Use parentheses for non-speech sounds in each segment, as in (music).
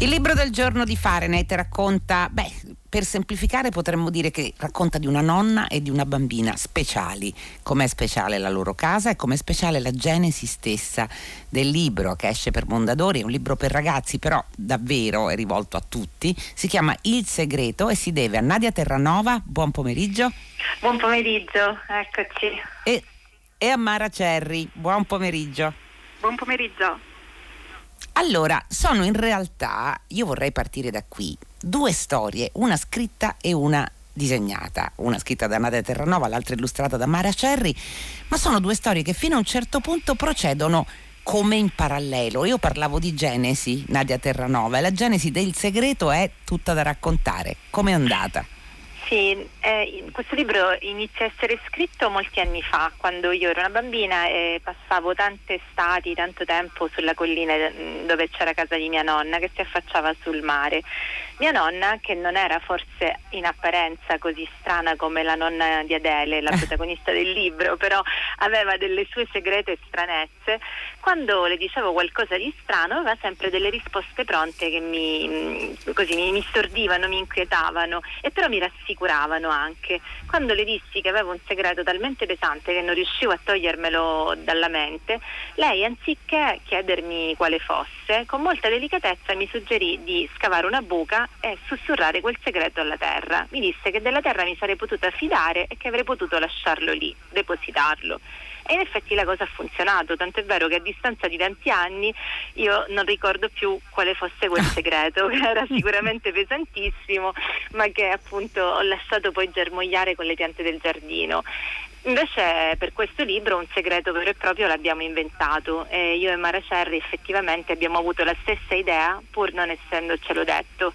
Il libro del giorno di Fahrenheit racconta, beh, per semplificare potremmo dire che racconta di una nonna e di una bambina speciali, com'è speciale la loro casa e com'è speciale la genesi stessa del libro che esce per Mondadori, è un libro per ragazzi però davvero è rivolto a tutti, si chiama Il segreto e si deve a Nadia Terranova, buon pomeriggio. Buon pomeriggio, eccoci. E, e a Mara Cerri, buon pomeriggio. Buon pomeriggio. Allora, sono in realtà, io vorrei partire da qui, due storie, una scritta e una disegnata, una scritta da Nadia Terranova, l'altra illustrata da Mara Cerri, ma sono due storie che fino a un certo punto procedono come in parallelo. Io parlavo di Genesi, Nadia Terranova, e la Genesi del segreto è tutta da raccontare. Come è andata? Sì, eh, questo libro inizia a essere scritto molti anni fa, quando io ero una bambina e passavo tante estati, tanto tempo sulla collina mm, dove c'era casa di mia nonna che si affacciava sul mare. Mia nonna, che non era forse in apparenza così strana come la nonna di Adele, la (laughs) protagonista del libro, però aveva delle sue segrete stranezze, quando le dicevo qualcosa di strano aveva sempre delle risposte pronte che mi, mm, così, mi, mi stordivano, mi inquietavano e però mi rassicuravano anche. Quando le dissi che avevo un segreto talmente pesante che non riuscivo a togliermelo dalla mente, lei anziché chiedermi quale fosse, con molta delicatezza mi suggerì di scavare una buca e sussurrare quel segreto alla terra. Mi disse che della terra mi sarei potuta fidare e che avrei potuto lasciarlo lì, depositarlo. E in effetti la cosa ha funzionato, tant'è vero che a distanza di tanti anni io non ricordo più quale fosse quel (laughs) segreto, che era sicuramente pesantissimo, ma che appunto ho lasciato poi germogliare con le piante del giardino. Invece per questo libro un segreto vero e proprio l'abbiamo inventato e io e Mara Cerri effettivamente abbiamo avuto la stessa idea pur non essendocelo detto.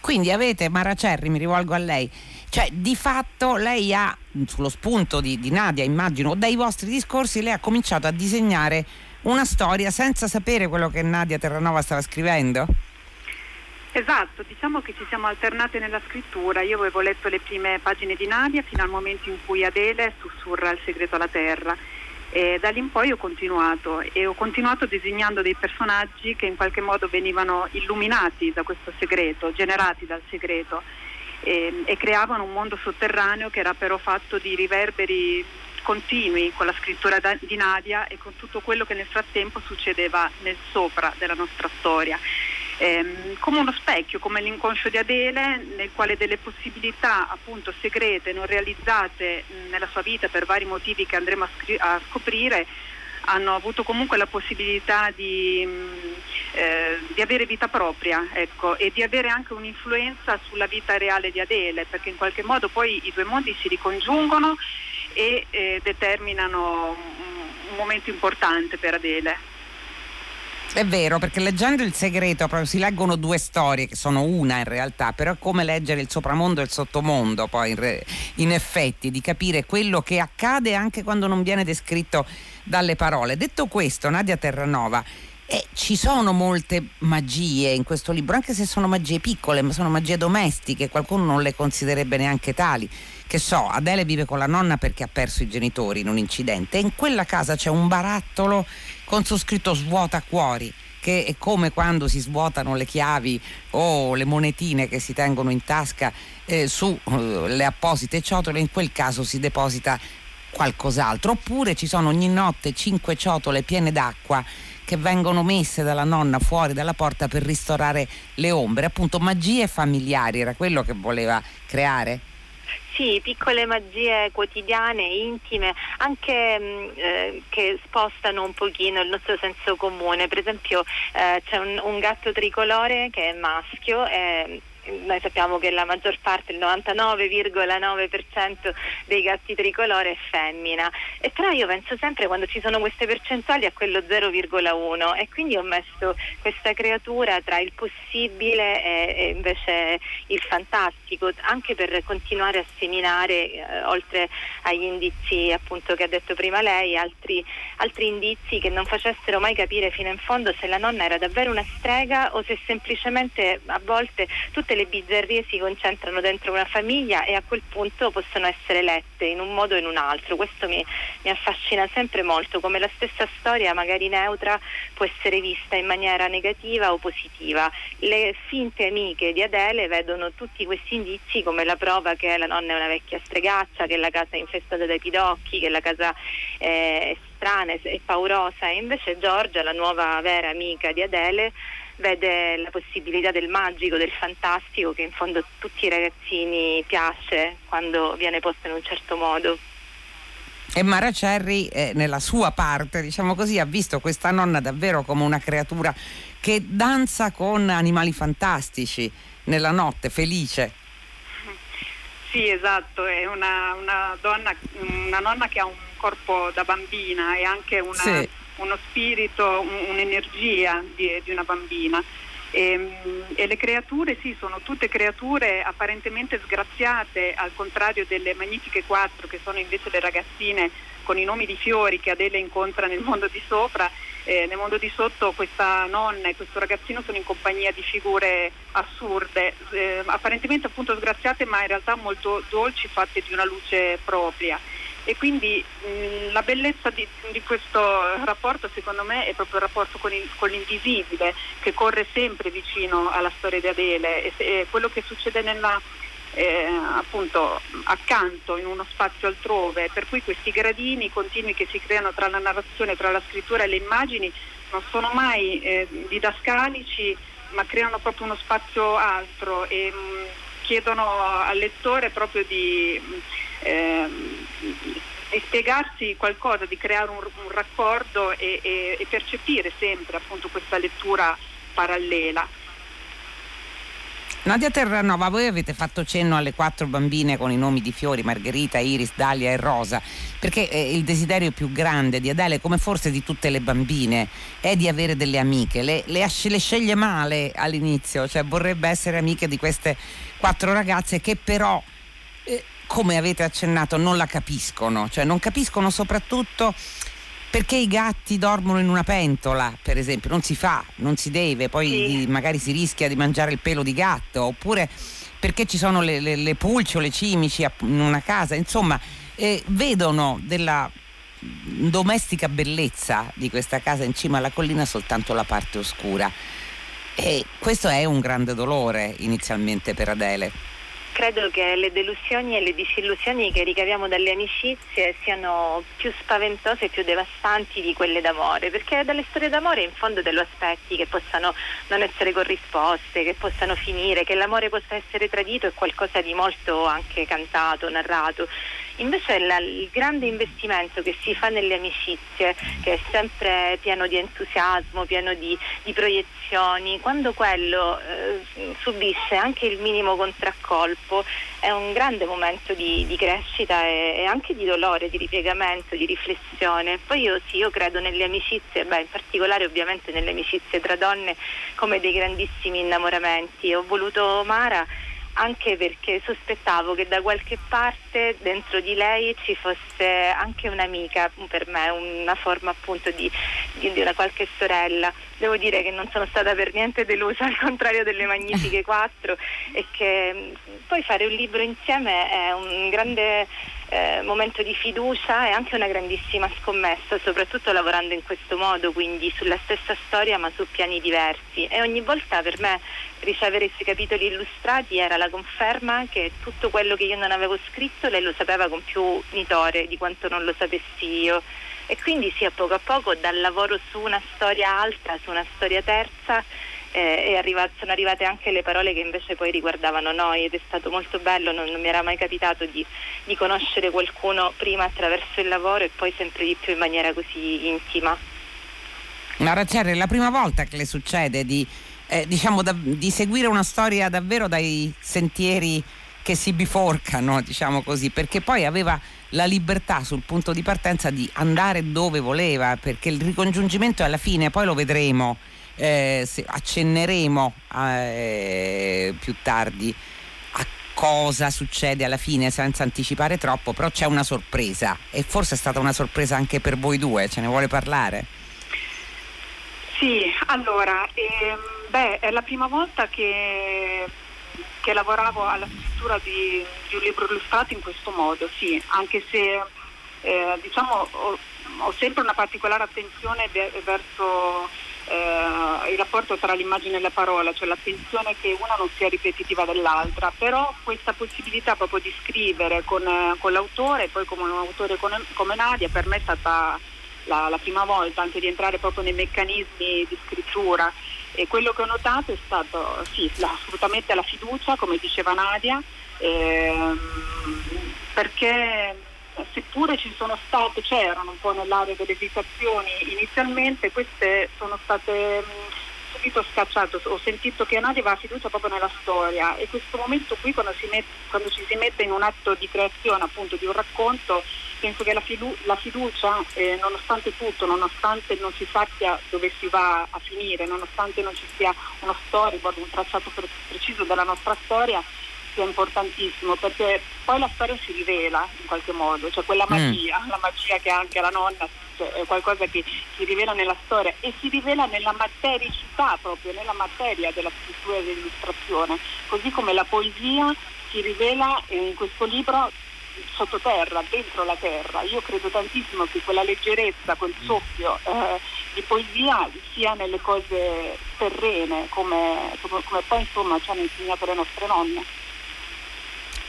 Quindi avete, Mara Cerri, mi rivolgo a lei, cioè di fatto lei ha, sullo spunto di, di Nadia immagino, dai vostri discorsi, lei ha cominciato a disegnare una storia senza sapere quello che Nadia Terranova stava scrivendo? Esatto, diciamo che ci siamo alternate nella scrittura. Io avevo letto le prime pagine di Nadia fino al momento in cui Adele sussurra il segreto alla terra e da lì in poi ho continuato e ho continuato disegnando dei personaggi che in qualche modo venivano illuminati da questo segreto, generati dal segreto e, e creavano un mondo sotterraneo che era però fatto di riverberi continui con la scrittura da, di Nadia e con tutto quello che nel frattempo succedeva nel sopra della nostra storia ehm, come uno specchio, come l'inconscio di Adele, nel quale delle possibilità appunto segrete, non realizzate mh, nella sua vita per vari motivi che andremo a, scri- a scoprire, hanno avuto comunque la possibilità di, eh, di avere vita propria ecco, e di avere anche un'influenza sulla vita reale di Adele, perché in qualche modo poi i due mondi si ricongiungono e eh, determinano un momento importante per Adele. È vero, perché leggendo il segreto proprio si leggono due storie, che sono una in realtà, però è come leggere il sopramondo e il sottomondo, poi in, re, in effetti, di capire quello che accade anche quando non viene descritto dalle parole. Detto questo, Nadia Terranova, eh, ci sono molte magie in questo libro, anche se sono magie piccole, ma sono magie domestiche, qualcuno non le considererebbe neanche tali. Che so, Adele vive con la nonna perché ha perso i genitori in un incidente e in quella casa c'è un barattolo con su scritto svuota cuori che è come quando si svuotano le chiavi o le monetine che si tengono in tasca eh, sulle eh, apposite ciotole, in quel caso si deposita qualcos'altro. Oppure ci sono ogni notte cinque ciotole piene d'acqua che vengono messe dalla nonna fuori dalla porta per ristorare le ombre, appunto magie familiari, era quello che voleva creare? Sì, piccole magie quotidiane, intime, anche mm, eh, che spostano un pochino il nostro senso comune. Per esempio eh, c'è un, un, gatto tricolore che è maschio. Eh, noi sappiamo che la maggior parte, il 99,9% dei gatti tricolore è femmina. E però io penso sempre quando ci sono queste percentuali a quello 0,1 e quindi ho messo questa creatura tra il possibile e, e invece il fantastico anche per continuare a seminare eh, oltre agli indizi appunto che ha detto prima lei altri, altri indizi che non facessero mai capire fino in fondo se la nonna era davvero una strega o se semplicemente a volte tutte tutte le bizzarrie si concentrano dentro una famiglia e a quel punto possono essere lette in un modo o in un altro. Questo mi, mi affascina sempre molto, come la stessa storia magari neutra può essere vista in maniera negativa o positiva. Le finte amiche di Adele vedono tutti questi indizi come la prova che la nonna è una vecchia stregaccia, che la casa è infestata dai pidocchi, che la casa è strana e paurosa e invece Giorgia, la nuova vera amica di Adele, vede la possibilità del magico, del fantastico che in fondo a tutti i ragazzini piace quando viene posto in un certo modo. E Mara Cerri, eh, nella sua parte, diciamo così, ha visto questa nonna davvero come una creatura che danza con animali fantastici nella notte, felice. Sì, esatto, è una, una, donna, una nonna che ha un corpo da bambina e anche una, sì. Uno spirito, un, un'energia di, di, una bambina. E, ehm, e, le creature, sì, sono tutte creature apparentemente sgraziate, al contrario delle magnifiche quattro che sono invece le ragazzine con i nomi di fiori che Adele incontra nel mondo di sopra eh, nel mondo di sotto questa nonna e questo ragazzino sono in compagnia di figure assurde, eh, apparentemente appunto sgraziate ma in realtà molto dolci, fatte di una luce propria. E quindi mh, la bellezza di, di, questo rapporto secondo me è proprio il rapporto con, il, con, l'invisibile che corre sempre vicino alla storia di Adele. E, e quello che succede nella eh, appunto accanto in uno spazio altrove, per cui questi gradini continui che si creano tra la narrazione, tra la scrittura e le immagini non sono mai eh, didascalici, ma creano proprio uno spazio altro e mh, mm, chiedono al lettore proprio di, eh, di, spiegarsi qualcosa, di creare un, un raccordo e, e, e percepire sempre appunto questa lettura parallela. Nadia Terranova, voi avete fatto cenno alle quattro bambine con i nomi di fiori, Margherita, Iris, Dalia e Rosa, perché eh, il desiderio più grande di Adele, come forse di tutte le bambine, è di avere delle amiche. Le, le, le sceglie male all'inizio, cioè vorrebbe essere amiche di queste quattro ragazze che però... Come avete accennato, non la capiscono, cioè non capiscono soprattutto perché i gatti dormono in una pentola, per esempio, non si fa, non si deve, poi sì. magari si rischia di mangiare il pelo di gatto, oppure perché ci sono le, le, le pulci o le cimici in una casa, insomma, eh, vedono della domestica bellezza di questa casa in cima alla collina soltanto la parte oscura. E questo è un grande dolore inizialmente per Adele credo che le delusioni e le disillusioni che ricaviamo dalle amicizie siano più spaventose e più devastanti di quelle d'amore, perché dalle storie d'amore in fondo te lo aspetti che possano non essere corrisposte, che possano finire, che l'amore possa essere tradito è qualcosa di molto anche cantato, narrato. Invece la, il grande investimento che si fa nelle amicizie, che è sempre pieno di entusiasmo, pieno di, di proiezioni, quando quello eh, subisce anche il minimo contraccolpo, è un grande momento di, di crescita e, e, anche di dolore, di ripiegamento, di riflessione. Poi io sì, io credo nelle amicizie, beh, in particolare ovviamente nelle amicizie tra donne come dei grandissimi innamoramenti. Ho voluto Mara anche perché sospettavo che da qualche parte dentro di lei ci fosse anche un'amica per me, una forma appunto di, di, di, una qualche sorella. Devo dire che non sono stata per niente delusa, (laughs) al contrario delle magnifiche quattro, e che poi fare un libro insieme è un grande eh, momento di fiducia e anche una grandissima scommessa, soprattutto lavorando in questo modo, quindi sulla stessa storia ma su piani diversi. E ogni volta per me ricevere questi capitoli illustrati era la conferma che tutto quello che io non avevo scritto lei lo sapeva con più nitore di quanto non lo sapessi io. E quindi sì, a poco a poco dal lavoro su una storia alta, su una storia terza, eh, arriva, sono arrivate anche le parole che invece poi riguardavano noi ed è stato molto bello, non, non mi era mai capitato di, di, conoscere qualcuno prima attraverso il lavoro e poi sempre di più in maniera così intima. Mara Cerri, è la prima volta che le succede di, eh, diciamo da, di seguire una storia davvero dai sentieri che si biforcano, diciamo così, perché poi aveva la libertà sul punto di partenza di andare dove voleva, perché il ricongiungimento alla fine, poi lo vedremo, eh, accenneremo eh, più tardi a cosa succede alla fine senza anticipare troppo, però c'è una sorpresa e forse è stata una sorpresa anche per voi due, ce ne vuole parlare? Sì, allora, ehm, beh, è la prima volta che che lavoravo alla scrittura di, di, un libro illustrato in questo modo, sì, anche se eh, diciamo ho, ho, sempre una particolare attenzione verso eh, il rapporto tra l'immagine e la parola, cioè l'attenzione che una non sia ripetitiva dell'altra, però questa possibilità proprio di scrivere con, con l'autore, poi come un autore come, come Nadia, per me è stata la, la, prima volta anche di entrare proprio nei meccanismi di scrittura. E quello che ho notato è stato sì, assolutamente la fiducia, come diceva Nadia, ehm, perché seppure ci sono state, c'erano un po' nell'area delle esitazioni inizialmente, queste sono state subito scacciate. Ho sentito che Nadia aveva fiducia proprio nella storia e questo momento qui quando, mette, quando ci si mette in un atto di creazione appunto di un racconto penso che la, fidu- la fiducia, eh, nonostante tutto, nonostante non si sappia dove si va a finire, nonostante non ci sia uno storyboard, un tracciato pre- preciso della nostra storia, sia importantissimo perché poi la storia si rivela in qualche modo, cioè quella mm. magia, mm. la magia che ha anche la nonna, cioè è qualcosa che si rivela nella storia e si rivela nella matericità proprio, nella materia della scrittura e dell'illustrazione, così come la poesia si rivela in questo libro sottoterra, dentro la terra. Io credo tantissimo che quella leggerezza, quel mm. soffio eh, di poesia sia nelle cose terrene, come, come, come, poi insomma ci hanno insegnato le nostre nonne.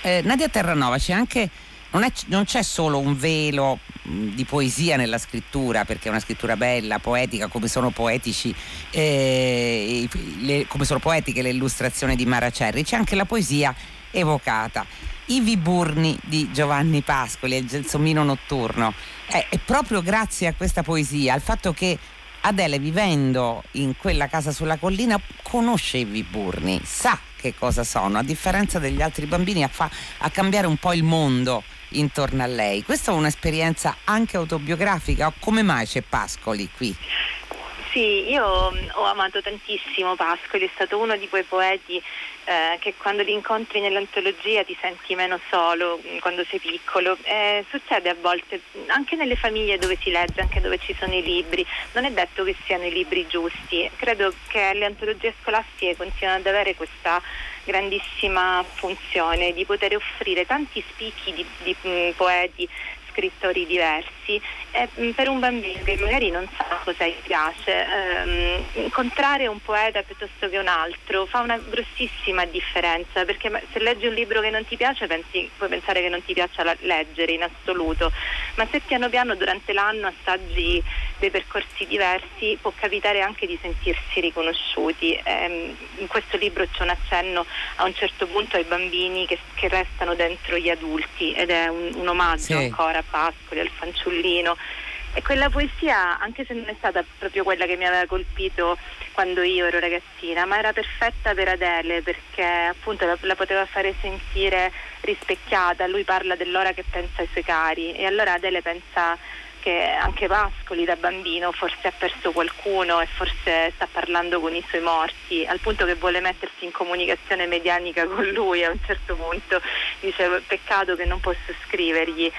Eh, Nadia Terranova, c'è anche, non, è, non c'è solo un velo di poesia nella scrittura, perché è una scrittura bella, poetica, come sono poetici, eh, le, come sono poetiche le illustrazioni di Mara Cerri, c'è anche la poesia evocata. I Viburni di Giovanni Pascoli, il gelsomino notturno. È, è proprio grazie a questa poesia, al fatto che Adele vivendo in quella casa sulla collina conosce i Viburni, sa che cosa sono, a differenza degli altri bambini a, fa, a cambiare un po' il mondo intorno a lei. Questa è un'esperienza anche autobiografica come mai c'è Pascoli qui? Sì, io ho amato tantissimo Pascoli, è stato uno di quei poeti eh, che quando li incontri nell'antologia ti senti meno solo mm, quando sei piccolo. Eh, succede a volte anche nelle famiglie dove si legge, anche dove ci sono i libri. Non è detto che siano i libri giusti. Credo che le antologie scolastiche continuano ad avere questa grandissima funzione di poter offrire tanti spicchi di, di mm, poeti scrittori diversi. E mm, per un bambino che magari non sa cosa gli piace ehm, incontrare un poeta piuttosto che un altro fa una grossissima differenza perché se leggi un libro che non ti piace pensi, puoi pensare che non ti piaccia leggere in assoluto. Ma se piano piano durante l'anno assaggi dei percorsi diversi può capitare anche di sentirsi riconosciuti. Ehm, in questo libro c'è un accenno a un certo punto ai bambini che, che restano dentro gli adulti ed è un, un omaggio sì. ancora Pascoli, al fanciullino. E quella poesia, anche se non è stata proprio quella che mi aveva colpito quando io ero ragazzina, ma era perfetta per Adele perché appunto la, la, poteva fare sentire rispecchiata. Lui parla dell'ora che pensa ai suoi cari e allora Adele pensa che anche Pascoli da bambino forse ha perso qualcuno e forse sta parlando con i suoi morti, al punto che vuole mettersi in comunicazione medianica con lui a un certo punto, dice peccato che non posso scrivergli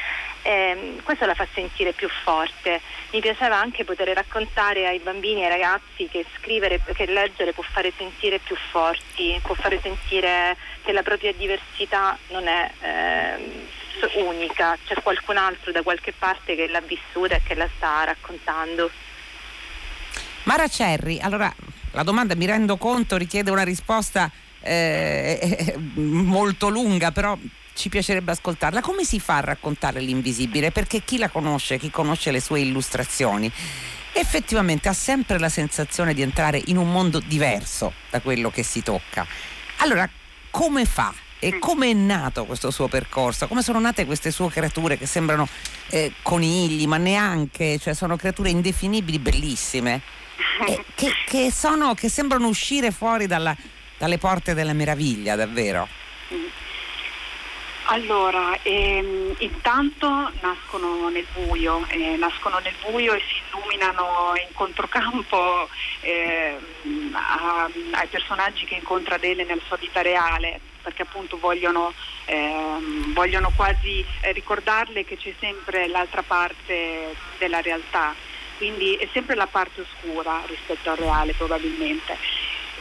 eh, questo la fa sentire più forte. Mi piaceva anche poter raccontare ai bambini e ai ragazzi che scrivere, che leggere può fare sentire più forti, può fare sentire che la propria diversità non è eh, unica, c'è qualcun altro da qualche parte che l'ha vissuta e che la sta raccontando. Mara Cerri, allora la domanda mi rendo conto richiede una risposta eh, (laughs) molto lunga, però ci piacerebbe ascoltarla. Come si fa a raccontare l'invisibile? Perché chi la conosce, chi conosce le sue illustrazioni, effettivamente ha sempre la sensazione di entrare in un mondo diverso da quello che si tocca. Allora, come fa? E come è nato questo suo percorso? Come sono nate queste sue creature che sembrano eh, conigli, ma neanche, cioè sono creature indefinibili, bellissime, eh, (laughs) che, che, sono, che sembrano uscire fuori dalla, dalle porte della meraviglia, davvero? Allora, ehm, intanto nascono nel buio, eh, nascono nel buio e si illuminano in controcampo eh, a, ai personaggi che incontra Adele nella sua vita reale, perché appunto vogliono, ehm, vogliono quasi ricordarle che c'è sempre l'altra parte della realtà, quindi è sempre la parte oscura rispetto al reale probabilmente.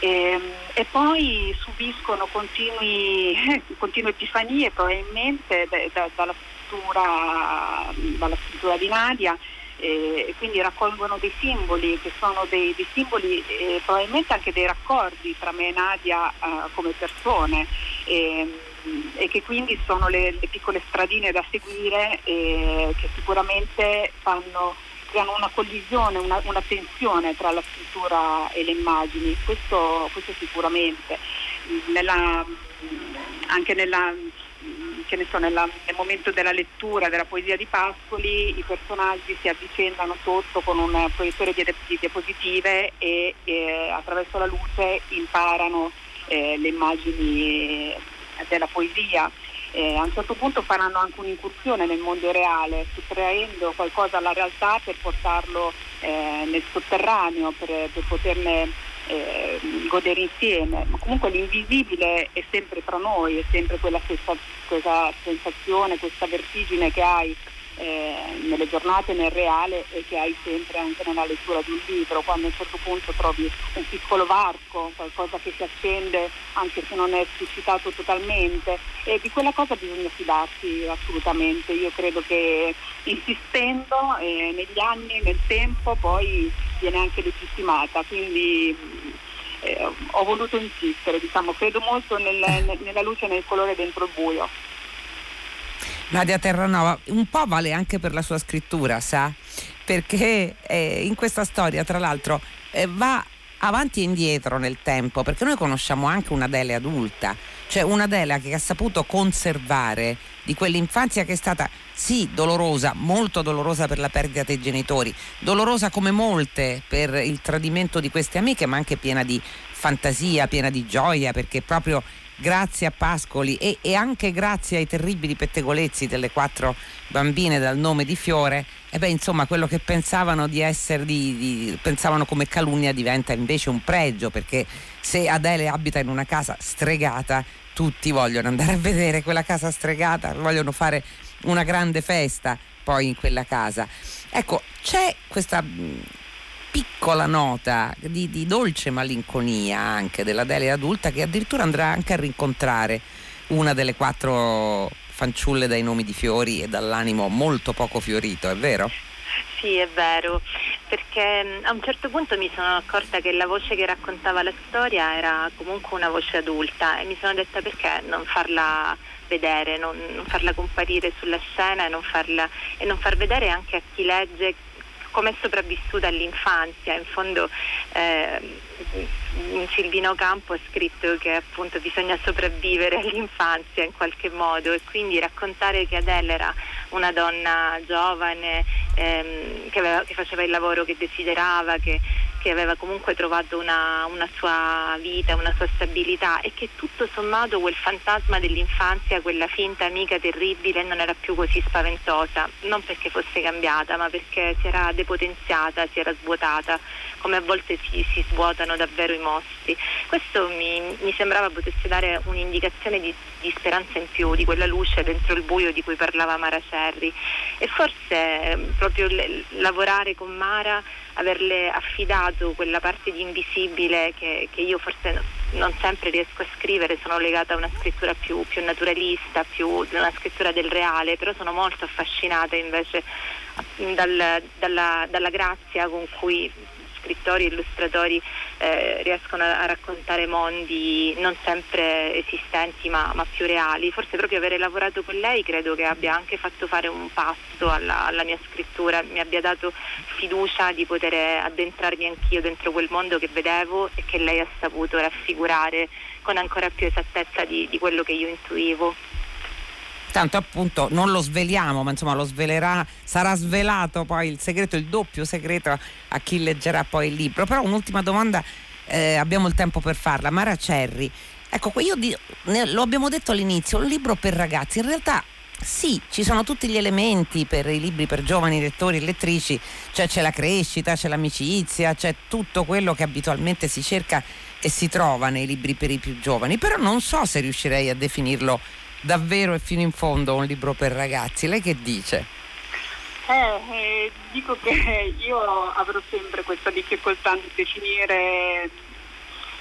E, ehm, e poi subiscono continui, (laughs) continue epifanie probabilmente da, dalla, scrittura, dalla scrittura di Nadia e quindi raccolgono dei simboli che sono dei, dei simboli eh, probabilmente anche dei raccordi tra me e Nadia eh, come persone. E, e, che quindi sono le, le piccole stradine da seguire eh, che sicuramente fanno creano una collisione, una, una, tensione tra la scrittura e le immagini, questo, questo sicuramente. Nella, anche nella, so, nella, nel momento della lettura della poesia di Pascoli i personaggi si avvicendano sotto con un proiettore di, di diapositive e, e, attraverso la luce imparano eh, le immagini della poesia eh, a un certo punto faranno anche un'incursione nel mondo reale, sottraendo qualcosa alla realtà per portarlo eh, nel sotterraneo, per, per poterne eh, godere insieme. Ma comunque l'invisibile è sempre tra noi, è sempre quella, stessa, quella sensazione, questa vertigine che hai eh, nelle giornate nel reale e che hai sempre anche nella lettura di un libro, quando a un certo punto trovi un piccolo varco, qualcosa che si accende anche se non è esplicitato totalmente e di quella cosa bisogna fidarsi assolutamente. Io credo che insistendo eh, negli anni, nel tempo, poi viene anche legittimata. Quindi eh, ho voluto insistere, diciamo, credo molto nel, nella luce e nel colore dentro il buio. Nadia Terranova, un po' vale anche per la sua scrittura, sa? Perché eh, in questa storia, tra l'altro, eh, va avanti e indietro nel tempo, perché noi conosciamo anche una Dele adulta, cioè una Dele che ha saputo conservare di quell'infanzia che è stata sì dolorosa, molto dolorosa per la perdita dei genitori, dolorosa come molte per il tradimento di queste amiche, ma anche piena di fantasia, piena di gioia, perché proprio grazie a Pascoli e, e, anche grazie ai terribili pettegolezzi delle quattro bambine dal nome di Fiore, e beh, insomma, quello che pensavano di essere, di, di, pensavano come calunnia diventa invece un pregio, perché se Adele abita in una casa stregata, tutti vogliono andare a vedere quella casa stregata, vogliono fare una grande festa poi in quella casa. Ecco, c'è questa piccola nota di, di dolce malinconia anche della Delia adulta che addirittura andrà anche a rincontrare una delle quattro fanciulle dai nomi di fiori e dall'animo molto poco fiorito, è vero? Sì, è vero, perché mm, a un certo punto mi sono accorta che la voce che raccontava la storia era comunque una voce adulta e mi sono detta perché non farla vedere, non, non farla comparire sulla scena e non, farla, e non far vedere anche a chi legge come è sopravvissuta all'infanzia. In fondo eh, Silvino Campo ha scritto che appunto bisogna sopravvivere all'infanzia in qualche modo e quindi raccontare che Adele era una donna giovane ehm, che, aveva, che, faceva il lavoro che desiderava, che, che aveva comunque trovato una, una, sua vita, una sua stabilità e che tutto sommato quel fantasma dell'infanzia, quella finta amica terribile non era più così spaventosa, non perché fosse cambiata ma perché si era depotenziata, si era svuotata, come a volte si, si svuotano davvero i mostri. Questo mi, mi sembrava potesse dare un'indicazione di, di, speranza in più, di quella luce dentro il buio di cui parlava Mara Cerri e forse eh, proprio le, lavorare con Mara averle affidato quella parte di invisibile che, che io forse non sempre riesco a scrivere, sono legata a una scrittura più, più naturalista, più una scrittura del reale, però sono molto affascinata invece dal, dalla, dalla grazia con cui scrittori illustratori eh, riescono a, a, raccontare mondi non sempre esistenti ma, ma, più reali. Forse proprio avere lavorato con lei credo che abbia anche fatto fare un passo alla, alla mia scrittura, mi abbia dato fiducia di poter addentrarmi anch'io dentro quel mondo che vedevo e che lei ha saputo raffigurare con ancora più esattezza di, di quello che io intuivo tanto appunto non lo sveliamo, ma insomma lo svelerà, sarà svelato poi il segreto, il doppio segreto a chi leggerà poi il libro. Però un'ultima domanda, eh, abbiamo il tempo per farla. Mara Cerri, ecco, io di, ne, lo abbiamo detto all'inizio, un libro per ragazzi, in realtà sì, ci sono tutti gli elementi per i libri per giovani lettori e lettrici, cioè c'è la crescita, c'è l'amicizia, c'è tutto quello che abitualmente si cerca e si trova nei libri per i più giovani, però non so se riuscirei a definirlo davvero e fino in fondo un libro per ragazzi. Lei che dice? Eh, eh, dico che io avrò sempre questa difficoltà di definire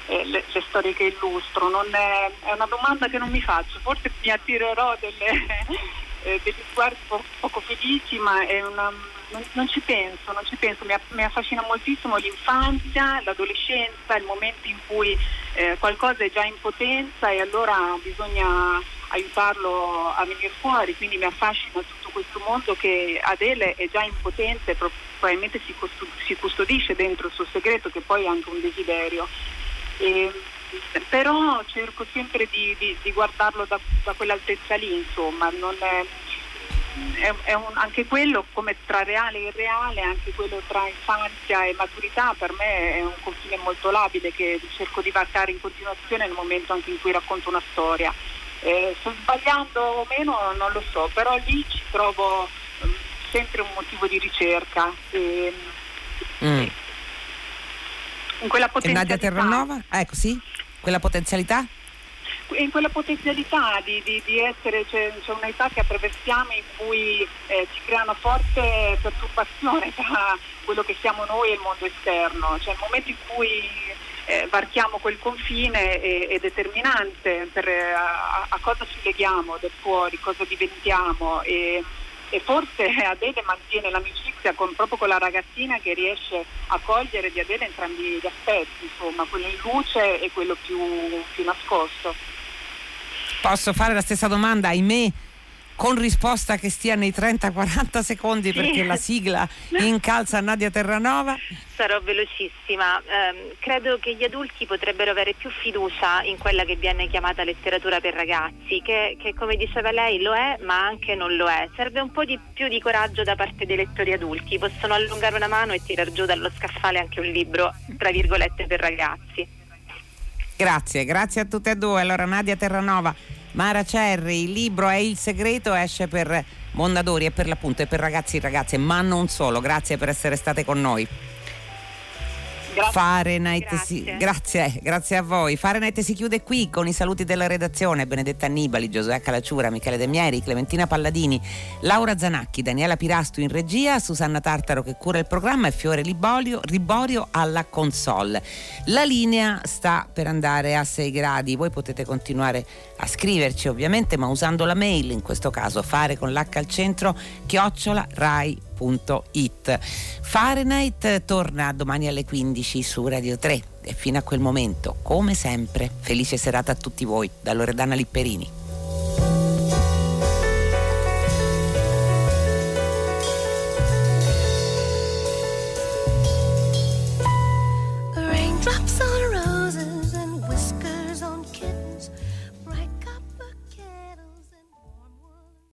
eh, le, le, storie che illustro. È, è, una domanda che non mi faccio, forse mi attirerò delle, (laughs) eh, degli sguardi po- poco felici, ma una, non, non, ci penso, non ci penso. Mi, mi, affascina moltissimo l'infanzia, l'adolescenza, il momento in cui eh, qualcosa è già in potenza e allora bisogna aiutarlo a venire fuori, quindi mi affascina tutto questo mondo che Adele è già in potenza e probabilmente si, custodisce dentro il suo segreto che poi è anche un desiderio. E, però cerco sempre di, di, di guardarlo da, da, quell'altezza lì, insomma, è, è, è un, anche quello come tra reale e irreale, anche quello tra infanzia e maturità per me è un confine molto labile che cerco di varcare in continuazione nel momento anche in cui racconto una storia. Eh, sto sbagliando o meno non lo so, però lì ci trovo um, sempre un motivo di ricerca. E, mm in quella potenzialità. E Nadia Terranova? Ah, ecco sì, quella potenzialità? in quella potenzialità di, di, di essere, c'è, c'è, un'età che attraversiamo in cui eh, ci crea una forte perturbazione (laughs) tra quello che siamo noi e il mondo esterno, cioè il momento in cui eh, varchiamo quel confine è, è determinante per eh, a, a, cosa ci leghiamo del fuori, cosa diventiamo e, e forse (laughs) Adele mantiene l'amicizia con, proprio con la ragazzina che riesce a cogliere di Adele entrambi gli aspetti, insomma, quello in luce e quello più, più nascosto. Posso fare la stessa domanda, ahimè, con risposta che stia nei 30-40 secondi sì. perché la sigla incalza Nadia Terranova? Sarò velocissima. Eh, credo che gli adulti potrebbero avere più fiducia in quella che viene chiamata letteratura per ragazzi, che, che come diceva lei lo è ma anche non lo è. Serve un po' di più di coraggio da parte dei lettori adulti, possono allungare una mano e tirar giù dallo scaffale anche un libro, tra virgolette, per ragazzi. Grazie, grazie a tutte e due. Allora Nadia Terranova Mara Cerri, il libro è Il segreto, esce per Mondadori e per l'appunto è per ragazzi e ragazze, ma non solo. Grazie per essere state con noi. Grazie. Fahrenheit grazie. Si, grazie, grazie a voi. Fahrenheit si chiude qui con i saluti della redazione: Benedetta Annibali, Giosuè Calacciura, Michele De Mieri, Clementina Palladini, Laura Zanacchi, Daniela Pirastu in regia, Susanna Tartaro che cura il programma e Fiore Liborio, Riborio alla console. La linea sta per andare a 6 gradi. Voi potete continuare a scriverci ovviamente, ma usando la mail, in questo caso fare con l'H al centro, chiocciola rai www.radioticino.it. Fahrenheit torna domani alle 15 su Radio 3 e fino a quel momento, come sempre, felice serata a tutti voi da Loredana Lipperini.